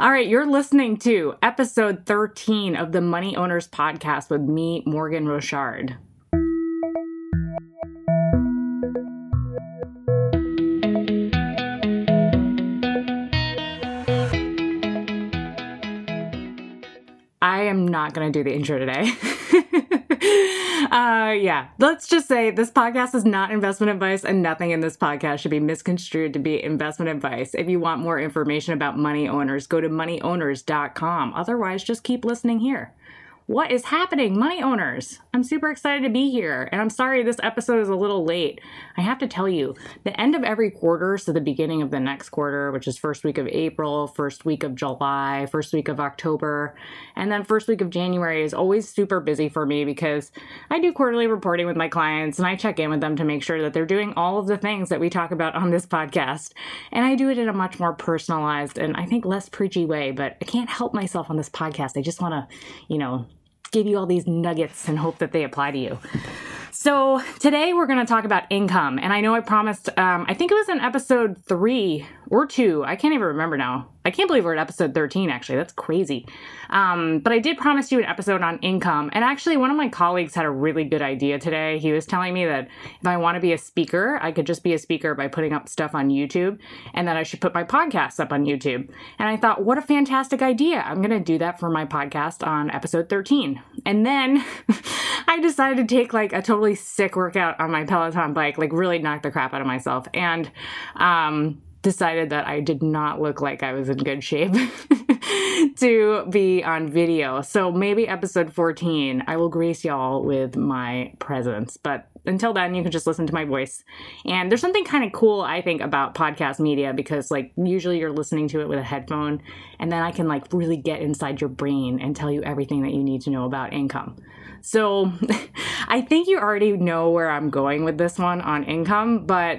All right, you're listening to episode 13 of the Money Owners Podcast with me, Morgen Rochard. I am not going to do the intro today. uh, yeah, let's just say this podcast is not investment advice, and nothing in this podcast should be misconstrued to be investment advice. If you want more information about money owners, go to moneyowners.com. Otherwise, just keep listening here. What is happening, money owners? I'm super excited to be here, and I'm sorry this episode is a little late. I have to tell you, the end of every quarter, so the beginning of the next quarter, which is first week of April, first week of July, first week of October, and then first week of January is always super busy for me because I do quarterly reporting with my clients and I check in with them to make sure that they're doing all of the things that we talk about on this podcast. And I do it in a much more personalized and I think less preachy way, but I can't help myself on this podcast. I just want to, you know, give you all these nuggets and hope that they apply to you. So today we're going to talk about income, and I know I promised. Um, I think it was in episode three or two. I can't even remember now. I can't believe we're at episode 13, actually. That's crazy. Um, but I did promise you an episode on income. And actually, one of my colleagues had a really good idea today. He was telling me that if I want to be a speaker, I could just be a speaker by putting up stuff on YouTube, and that I should put my podcasts up on YouTube. And I thought, what a fantastic idea. I'm going to do that for my podcast on episode 13. And then I decided to take like a totally sick workout on my Peloton bike, like really knock the crap out of myself. And, um, decided that I did not look like I was in good shape to be on video. So maybe episode 14, I will grace y'all with my presence. But until then, you can just listen to my voice. And there's something kind of cool, I think, about podcast media because, like, usually you're listening to it with a headphone, and then I can, like, really get inside your brain and tell you everything that you need to know about income. So I think you already know where I'm going with this one on income, but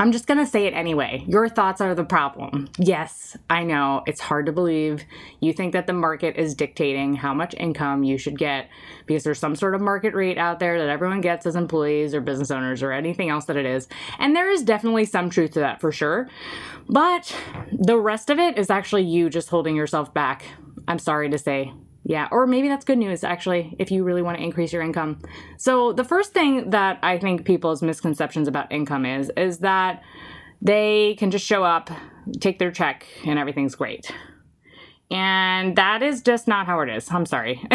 I'm just going to say it anyway. Your thoughts are the problem. Yes, I know it's hard to believe. You think that the market is dictating how much income you should get because there's some sort of market rate out there that everyone gets as employees or business owners or anything else that it is. And there is definitely some truth to that for sure. But the rest of it is actually you just holding yourself back. I'm sorry to say. Yeah, or maybe that's good news actually if you really want to increase your income. So, the first thing that I think people's misconceptions about income is is that they can just show up, take their check and everything's great. And that is just not how it is. I'm sorry.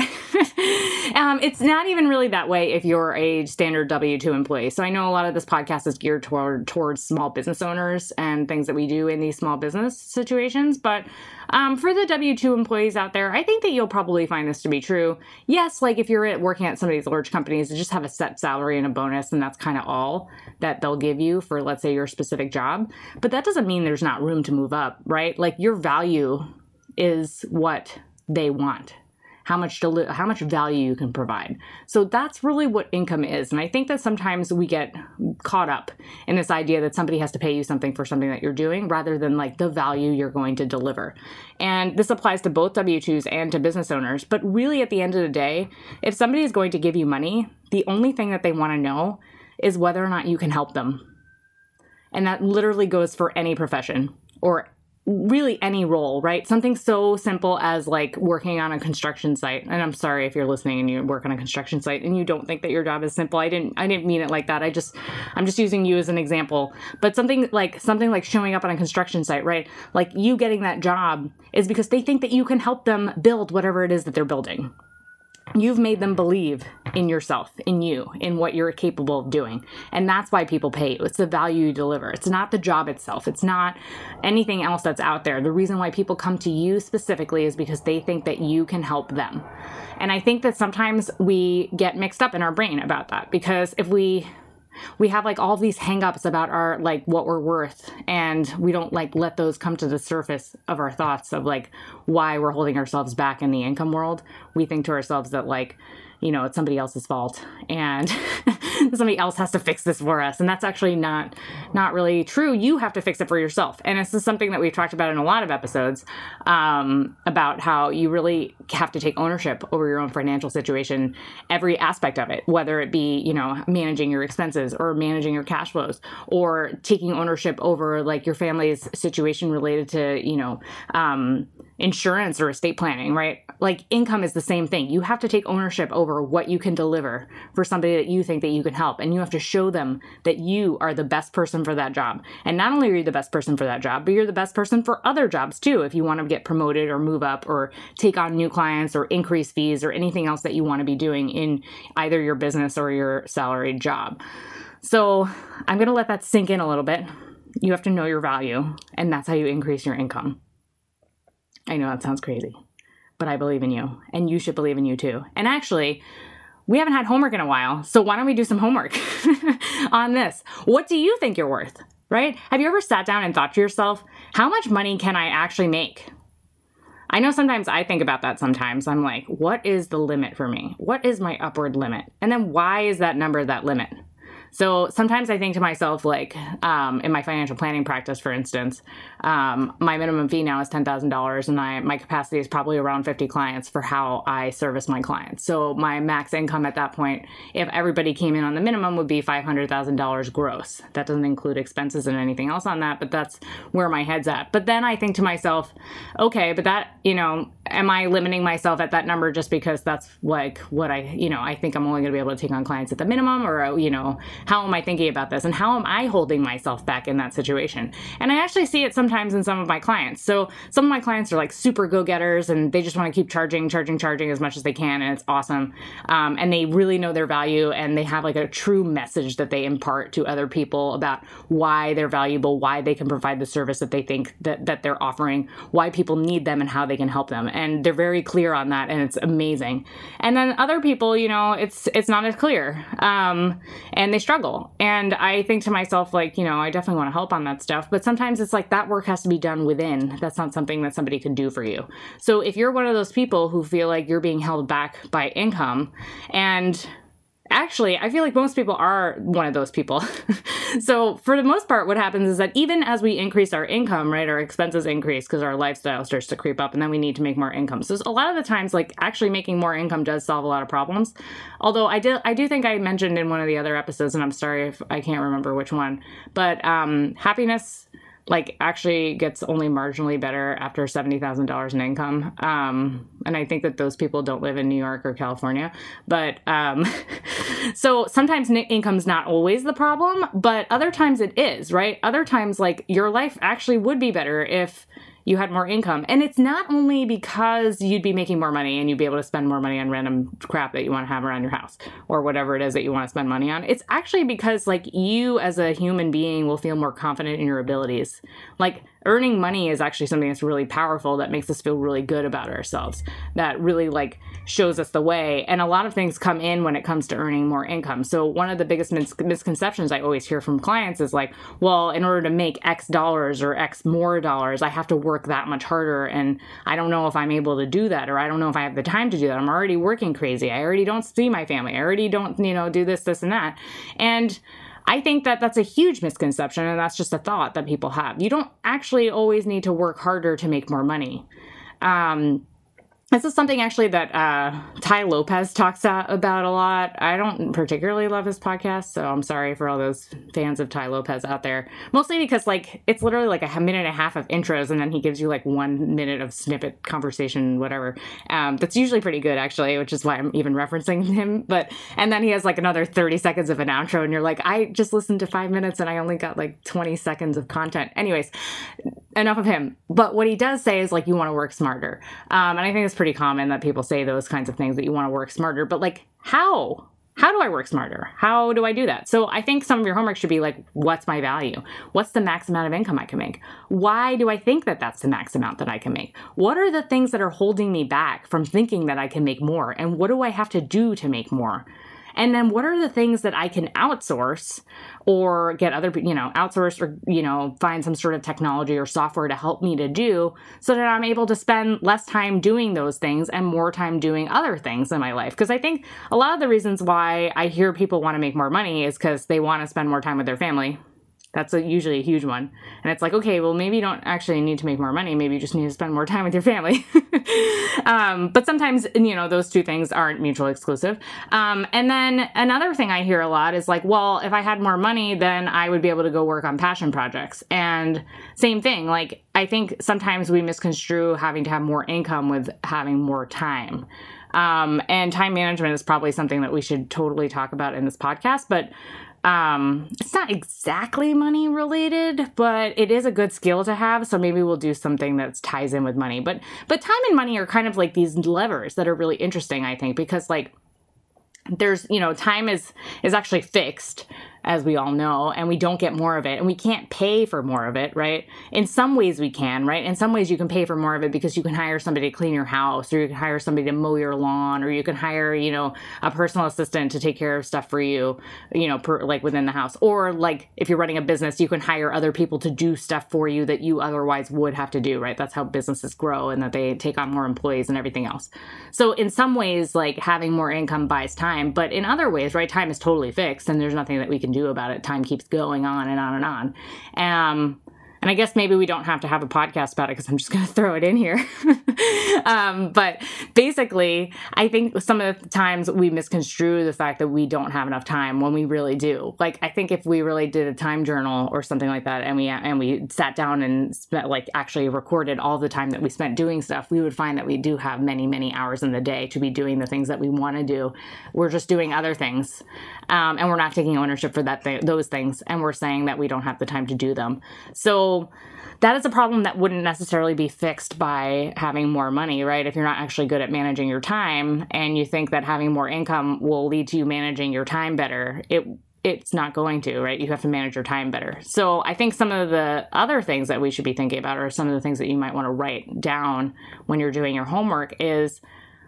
um, it's not even really that way if you're a standard W 2 employee. So I know a lot of this podcast is geared toward towards small business owners and things that we do in these small business situations. But um, for the W 2 employees out there, I think that you'll probably find this to be true. Yes, like if you're working at some of these large companies, they just have a set salary and a bonus, and that's kind of all that they'll give you for, let's say, your specific job. But that doesn't mean there's not room to move up, right? Like your value is what they want how much deli- how much value you can provide. So that's really what income is. And I think that sometimes we get caught up in this idea that somebody has to pay you something for something that you're doing rather than like the value you're going to deliver. And this applies to both W2s and to business owners, but really at the end of the day, if somebody is going to give you money, the only thing that they want to know is whether or not you can help them. And that literally goes for any profession or really any role, right? Something so simple as like working on a construction site. And I'm sorry if you're listening and you work on a construction site and you don't think that your job is simple. I didn't I didn't mean it like that. I just I'm just using you as an example. But something like something like showing up on a construction site, right? Like you getting that job is because they think that you can help them build whatever it is that they're building you've made them believe in yourself, in you, in what you're capable of doing. And that's why people pay you. It's the value you deliver. It's not the job itself. It's not anything else that's out there. The reason why people come to you specifically is because they think that you can help them. And I think that sometimes we get mixed up in our brain about that because if we we have like all these hangups about our like what we're worth and we don't like let those come to the surface of our thoughts of like why we're holding ourselves back in the income world. We think to ourselves that like you know, it's somebody else's fault and somebody else has to fix this for us. And that's actually not not really true. You have to fix it for yourself. And this is something that we've talked about in a lot of episodes um, about how you really have to take ownership over your own financial situation, every aspect of it, whether it be, you know, managing your expenses or managing your cash flows or taking ownership over like your family's situation related to, you know, um, insurance or estate planning, right? Like income is the same thing. You have to take ownership over what you can deliver for somebody that you think that you can help and you have to show them that you are the best person for that job. And not only are you the best person for that job, but you're the best person for other jobs too if you want to get promoted or move up or take on new clients or increase fees or anything else that you want to be doing in either your business or your salaried job. So, I'm going to let that sink in a little bit. You have to know your value, and that's how you increase your income. I know that sounds crazy, but I believe in you, and you should believe in you too. And actually, we haven't had homework in a while, so why don't we do some homework on this? What do you think you're worth, right? Have you ever sat down and thought to yourself, how much money can I actually make? I know sometimes I think about that sometimes. I'm like, what is the limit for me? What is my upward limit? And then why is that number that limit? So sometimes I think to myself, like um, in my financial planning practice, for instance, um, my minimum fee now is ten thousand dollars, and I, my capacity is probably around fifty clients for how I service my clients. So my max income at that point, if everybody came in on the minimum, would be five hundred thousand dollars gross. That doesn't include expenses and anything else on that, but that's where my head's at. But then I think to myself, okay, but that you know, am I limiting myself at that number just because that's like what I you know I think I'm only going to be able to take on clients at the minimum, or you know how am I thinking about this? And how am I holding myself back in that situation? And I actually see it sometimes in some of my clients. So some of my clients are like super go getters and they just want to keep charging, charging, charging as much as they can. And it's awesome. Um, and they really know their value and they have like a true message that they impart to other people about why they're valuable, why they can provide the service that they think that, that they're offering, why people need them and how they can help them. And they're very clear on that and it's amazing. And then other people, you know, it's, it's not as clear. Um, and they struggle. And I think to myself, like, you know, I definitely want to help on that stuff. But sometimes it's like that work has to be done within. That's not something that somebody can do for you. So if you're one of those people who feel like you're being held back by income and actually, I feel like most people are one of those people. so, for the most part, what happens is that even as we increase our income, right, our expenses increase because our lifestyle starts to creep up and then we need to make more income. So, a lot of the times, like actually making more income does solve a lot of problems. Although, I, did, I do think I mentioned in one of the other episodes, and I'm sorry if I can't remember which one, but um, happiness like actually gets only marginally better after $70,000 in income. Um, and I think that those people don't live in New York or California. But um, so sometimes income's not always the problem, but other times it is, right? Other times, like your life actually would be better if you had more income. And it's not only because you'd be making more money and you'd be able to spend more money on random crap that you want to have around your house or whatever it is that you want to spend money on. It's actually because like you as a human being will feel more confident in your abilities. Like earning money is actually something that's really powerful that makes us feel really good about ourselves that really like shows us the way. And a lot of things come in when it comes to earning more income. So one of the biggest mis- misconceptions i always hear from clients is like well in order to make x dollars or x more dollars i have to work that much harder and i don't know if i'm able to do that or i don't know if i have the time to do that. I'm already working crazy. I already don't see my family. I already don't you know do this this and that. And I think that that's a huge misconception, and that's just a thought that people have. You don't actually always need to work harder to make more money. Um, this is something actually that uh, Tai Lopez talks about a lot. I don't particularly love his podcast, so I'm sorry for all those fans of Tai Lopez out there. Mostly because like it's literally like a minute and a half of intros, and then he gives you like one minute of snippet conversation, whatever. Um, that's usually pretty good actually, which is why I'm even referencing him. But and then he has like another 30 seconds of an outro, and you're like, I just listened to five minutes and I only got like 20 seconds of content. Anyways, enough of him. But what he does say is like you want to work smarter, um, and I think it's pretty common that people say those kinds of things that you want to work smarter. But like, how? How do I work smarter? How do I do that? So I think some of your homework should be like, what's my value? What's the max amount of income I can make? Why do I think that that's the max amount that I can make? What are the things that are holding me back from thinking that I can make more? And what do I have to do to make more? And then what are the things that I can outsource or get other, you know, outsource or, you know, find some sort of technology or software to help me to do so that I'm able to spend less time doing those things and more time doing other things in my life. Because I think a lot of the reasons why I hear people want to make more money is because they want to spend more time with their family that's a, usually a huge one. And it's like, okay, well, maybe you don't actually need to make more money. Maybe you just need to spend more time with your family. um, but sometimes, you know, those two things aren't mutually exclusive. Um, and then another thing I hear a lot is like, well, if I had more money, then I would be able to go work on passion projects. And same thing, like, I think sometimes we misconstrue having to have more income with having more time. Um, and time management is probably something that we should totally talk about in this podcast. But um, it's not exactly money related, but it is a good skill to have. So maybe we'll do something that ties in with money. But but time and money are kind of like these levers that are really interesting, I think, because like there's you know time is is actually fixed as we all know, and we don't get more of it. And we can't pay for more of it, right? In some ways, we can, right? In some ways, you can pay for more of it because you can hire somebody to clean your house, or you can hire somebody to mow your lawn, or you can hire, you know, a personal assistant to take care of stuff for you, you know, per, like within the house. Or like if you're running a business, you can hire other people to do stuff for you that you otherwise would have to do, right? That's how businesses grow and that they take on more employees and everything else. So in some ways, like having more income buys time, but in other ways, right, time is totally fixed and there's nothing that we can do about it. Time keeps going on and on and on. Um, and I guess maybe we don't have to have a podcast about it because I'm just going to throw it in here. um, but basically, I think some of the times we misconstrue the fact that we don't have enough time when we really do. Like, I think if we really did a time journal or something like that, and we and we sat down and spent, like actually recorded all the time that we spent doing stuff, we would find that we do have many many hours in the day to be doing the things that we want to do. We're just doing other things, um, and we're not taking ownership for that th- those things, and we're saying that we don't have the time to do them. So that is a problem that wouldn't necessarily be fixed by having more money, right? If you're not actually good at managing your time and you think that having more income will lead to you managing your time better, it it's not going to, right? You have to manage your time better. So I think some of the other things that we should be thinking about are some of the things that you might want to write down when you're doing your homework is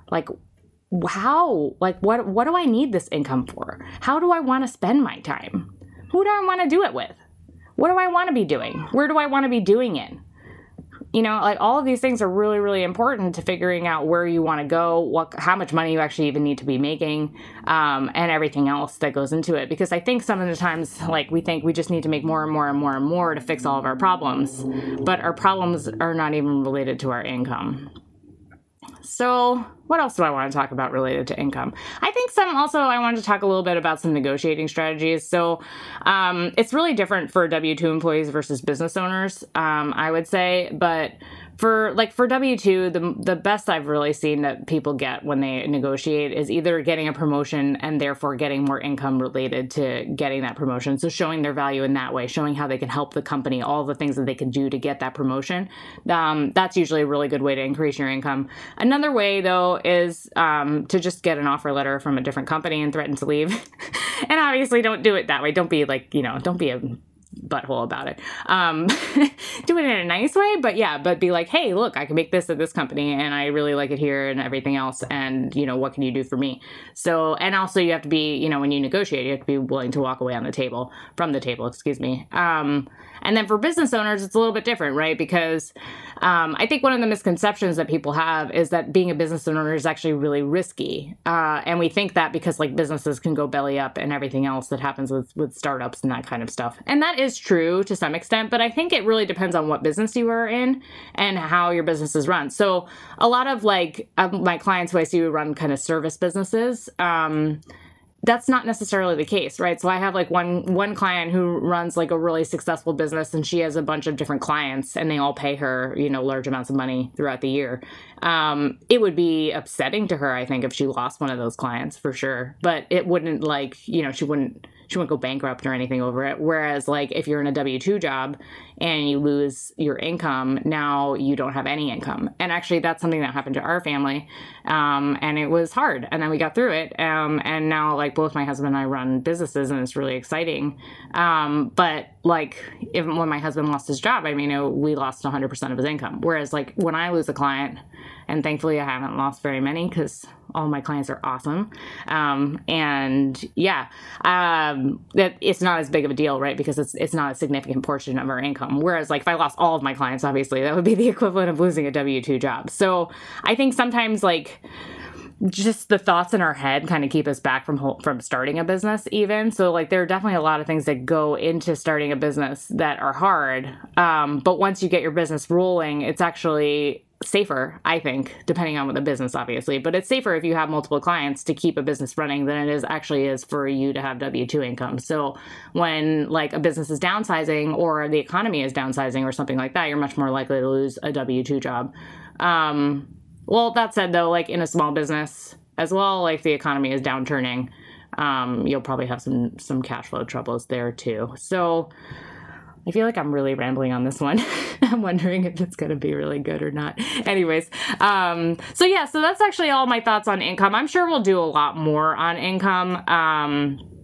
like how like what what do I need this income for? How do I want to spend my time? Who do I want to do it with? What do I want to be doing? Where do I want to be doing it? You know, like all of these things are really, really important to figuring out where you want to go, what, how much money you actually even need to be making, um, and everything else that goes into it. Because I think some of the times, like we think we just need to make more and more and more and more to fix all of our problems, but our problems are not even related to our income. So, what else do I want to talk about related to income? I think some also I wanted to talk a little bit about some negotiating strategies. So, um, it's really different for W 2 employees versus business owners, um, I would say. But for like for W2 the the best I've really seen that people get when they negotiate is either getting a promotion and therefore getting more income related to getting that promotion. So showing their value in that way showing how they can help the company all the things that they can do to get that promotion. Um, that's usually a really good way to increase your income. Another way though is um, to just get an offer letter from a different company and threaten to leave. And obviously don't do it that way. Don't be like you know don't be a butthole about it. Um, do it in a nice way, but yeah, but be like, hey, look, I can make this at this company and I really like it here and everything else. And, you know, what can you do for me? So, and also you have to be, you know, when you negotiate, you have to be willing to walk away on the table, from the table, excuse me. Um, and then for business owners, it's a little bit different, right? Because um, I think one of the misconceptions that people have is that being a business owner is actually really risky. Uh, and we think that because like businesses can go belly up and everything else that happens with, with startups and that kind of stuff. And that is true to some extent, but I think it really depends on what business you are in and how your business is run. So a lot of like my clients who I see who run kind of service businesses, um, that's not necessarily the case right so i have like one one client who runs like a really successful business and she has a bunch of different clients and they all pay her you know large amounts of money throughout the year um, it would be upsetting to her i think if she lost one of those clients for sure but it wouldn't like you know she wouldn't she won't go bankrupt or anything over it. Whereas, like, if you're in a W 2 job and you lose your income, now you don't have any income. And actually, that's something that happened to our family. Um, and it was hard. And then we got through it. Um, and now, like, both my husband and I run businesses, and it's really exciting. Um, but, like, even when my husband lost his job, I mean, it, we lost 100% of his income. Whereas, like, when I lose a client, and thankfully I haven't lost very many because all my clients are awesome. Um, and yeah, um, that it's not as big of a deal, right? Because it's it's not a significant portion of our income. Whereas like if I lost all of my clients, obviously that would be the equivalent of losing a W two job. So I think sometimes like just the thoughts in our head kind of keep us back from from starting a business even so like there are definitely a lot of things that go into starting a business that are hard um, but once you get your business rolling it's actually safer i think depending on the business obviously but it's safer if you have multiple clients to keep a business running than it is actually is for you to have w2 income so when like a business is downsizing or the economy is downsizing or something like that you're much more likely to lose a w2 job um, well, that said, though, like in a small business as well, like the economy is downturning, um, you'll probably have some some cash flow troubles there too. So I feel like I'm really rambling on this one. I'm wondering if it's going to be really good or not. Anyways, um, so yeah, so that's actually all my thoughts on income. I'm sure we'll do a lot more on income. Um,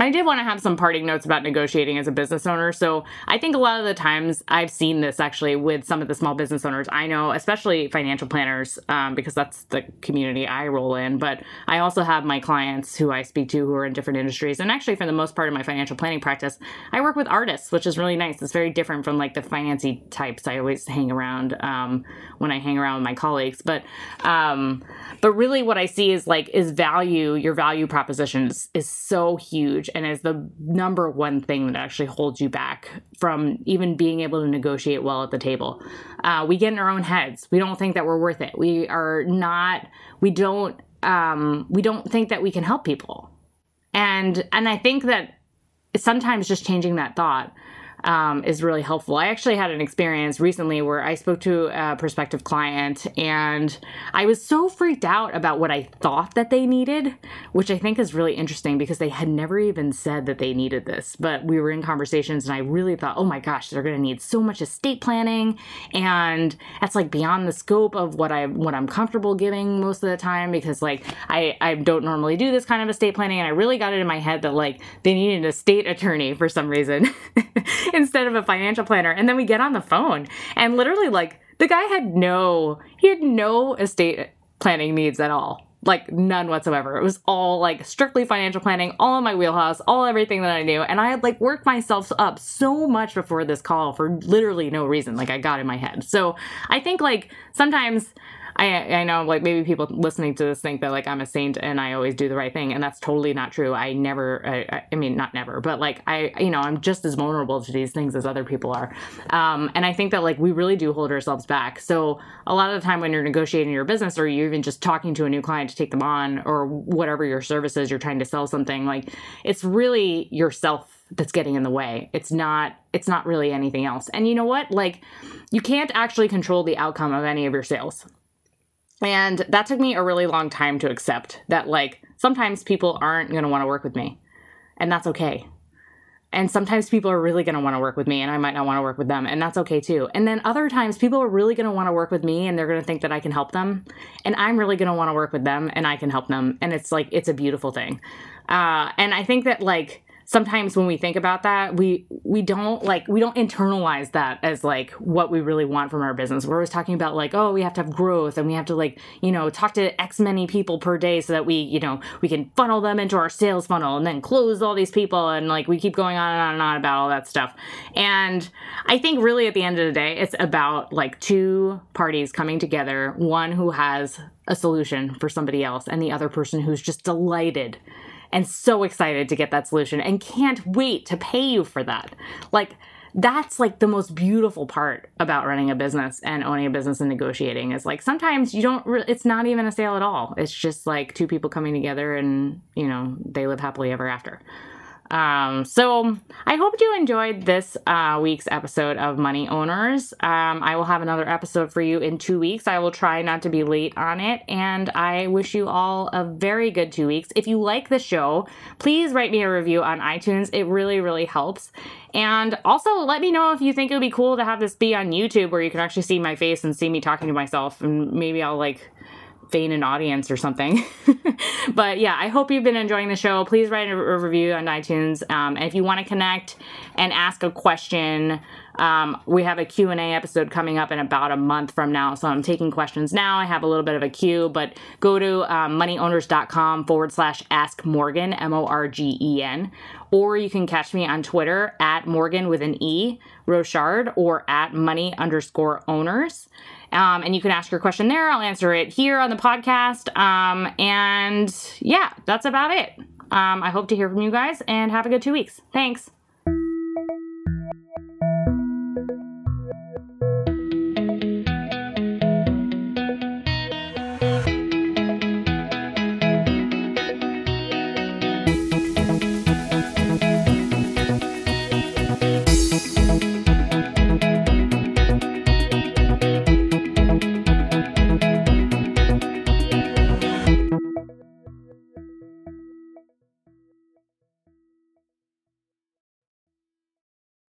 I did want to have some parting notes about negotiating as a business owner. So I think a lot of the times I've seen this actually with some of the small business owners I know, especially financial planners, um, because that's the community I roll in. But I also have my clients who I speak to who are in different industries. And actually, for the most part of my financial planning practice, I work with artists, which is really nice. It's very different from like the financy types I always hang around um, when I hang around with my colleagues. But um, but really, what I see is like is value. Your value proposition is, is so huge huge and is the number one thing that actually holds you back from even being able to negotiate well at the table. Uh, we get in our own heads. We don't think that we're worth it. We are not. We don't. Um, we don't think that we can help people. And and I think that sometimes just changing that thought um, is really helpful. I actually had an experience recently where I spoke to a prospective client and I was so freaked out about what I thought that they needed, which I think is really interesting because they had never even said that they needed this. But we were in conversations and I really thought, oh my gosh, they're going to need so much estate planning. And that's like beyond the scope of what I what I'm comfortable giving most of the time because like I, I don't normally do this kind of estate planning. And I really got it in my head that like they needed an estate attorney for some reason. instead of a financial planner. And then we get on the phone and literally like the guy had no he had no estate planning needs at all. Like none whatsoever. It was all like strictly financial planning, all in my wheelhouse, all everything that I knew. And I had like worked myself up so much before this call for literally no reason. Like I got in my head. So I think like sometimes I I know like maybe people listening to this think that like I'm a saint and I always do the right thing, and that's totally not true. I never, I, I mean, not never, but like I, you know, I'm just as vulnerable to these things as other people are. Um, and I think that like we really do hold ourselves back. So a lot of the time when you're negotiating your business or you're even just talking to a new client to take them on or whatever your service is, you're trying to sell something like it's really yourself that's getting in the way. It's not it's not really anything else. And you know what? Like you can't actually control the outcome of any of your sales. And that took me a really long time to accept that, like, sometimes people aren't going to want to work with me. And that's okay. And sometimes people are really going to want to work with me and I might not want to work with them. And that's okay too. And then other times people are really going to want to work with me and they're going to think that I can help them. And I'm really going to want to work with them and I can help them. And it's like, it's a beautiful thing. Uh, and I think that, like, sometimes when we think about that we we don't like we don't internalize that as like what we really want from our business. We're always talking about like oh we have to have growth and we have to like you know talk to x many people per day so that we you know we can funnel them into our sales funnel and then close all these people and like we keep going on and on and on about all that stuff. And i think really at the end of the day it's about like two parties coming together one who has a solution for somebody else and the other person who's just delighted and so excited to get that solution and can't wait to pay you for that. Like, that's like the most beautiful part about running a business and owning a business and negotiating is like sometimes you don't re- it's not even a sale at all it's just like two people coming together and you know they live happily ever after um, so I hope you enjoyed this uh, week's episode of Money Owners. Um, I will have another episode for you in two weeks. I will try not to be late on it, and I wish you all a very good two weeks. If you like the show, please write me a review on iTunes. It really, really helps. And also let me know if you think it would be cool to have this be on YouTube where you can actually see my face and see me talking to myself, and maybe I'll like feign an audience or something. but yeah, I hope you've been enjoying the show. Please write a, a review on iTunes. Um, and if you want to connect and ask a question Um, we have a Q&A episode coming up in about a month from now, so I'm taking questions now. I have a little bit of a queue, but go to um, moneyowners.com forward slash ask Morgen, M O R G E N, or you can catch me on Twitter at Morgen with an E, Rochard, or at money underscore owners. Um, and you can ask your question there. I'll answer it here on the podcast. Um, and yeah, that's about it. Um, I hope to hear from you guys and have a good two weeks. Thanks.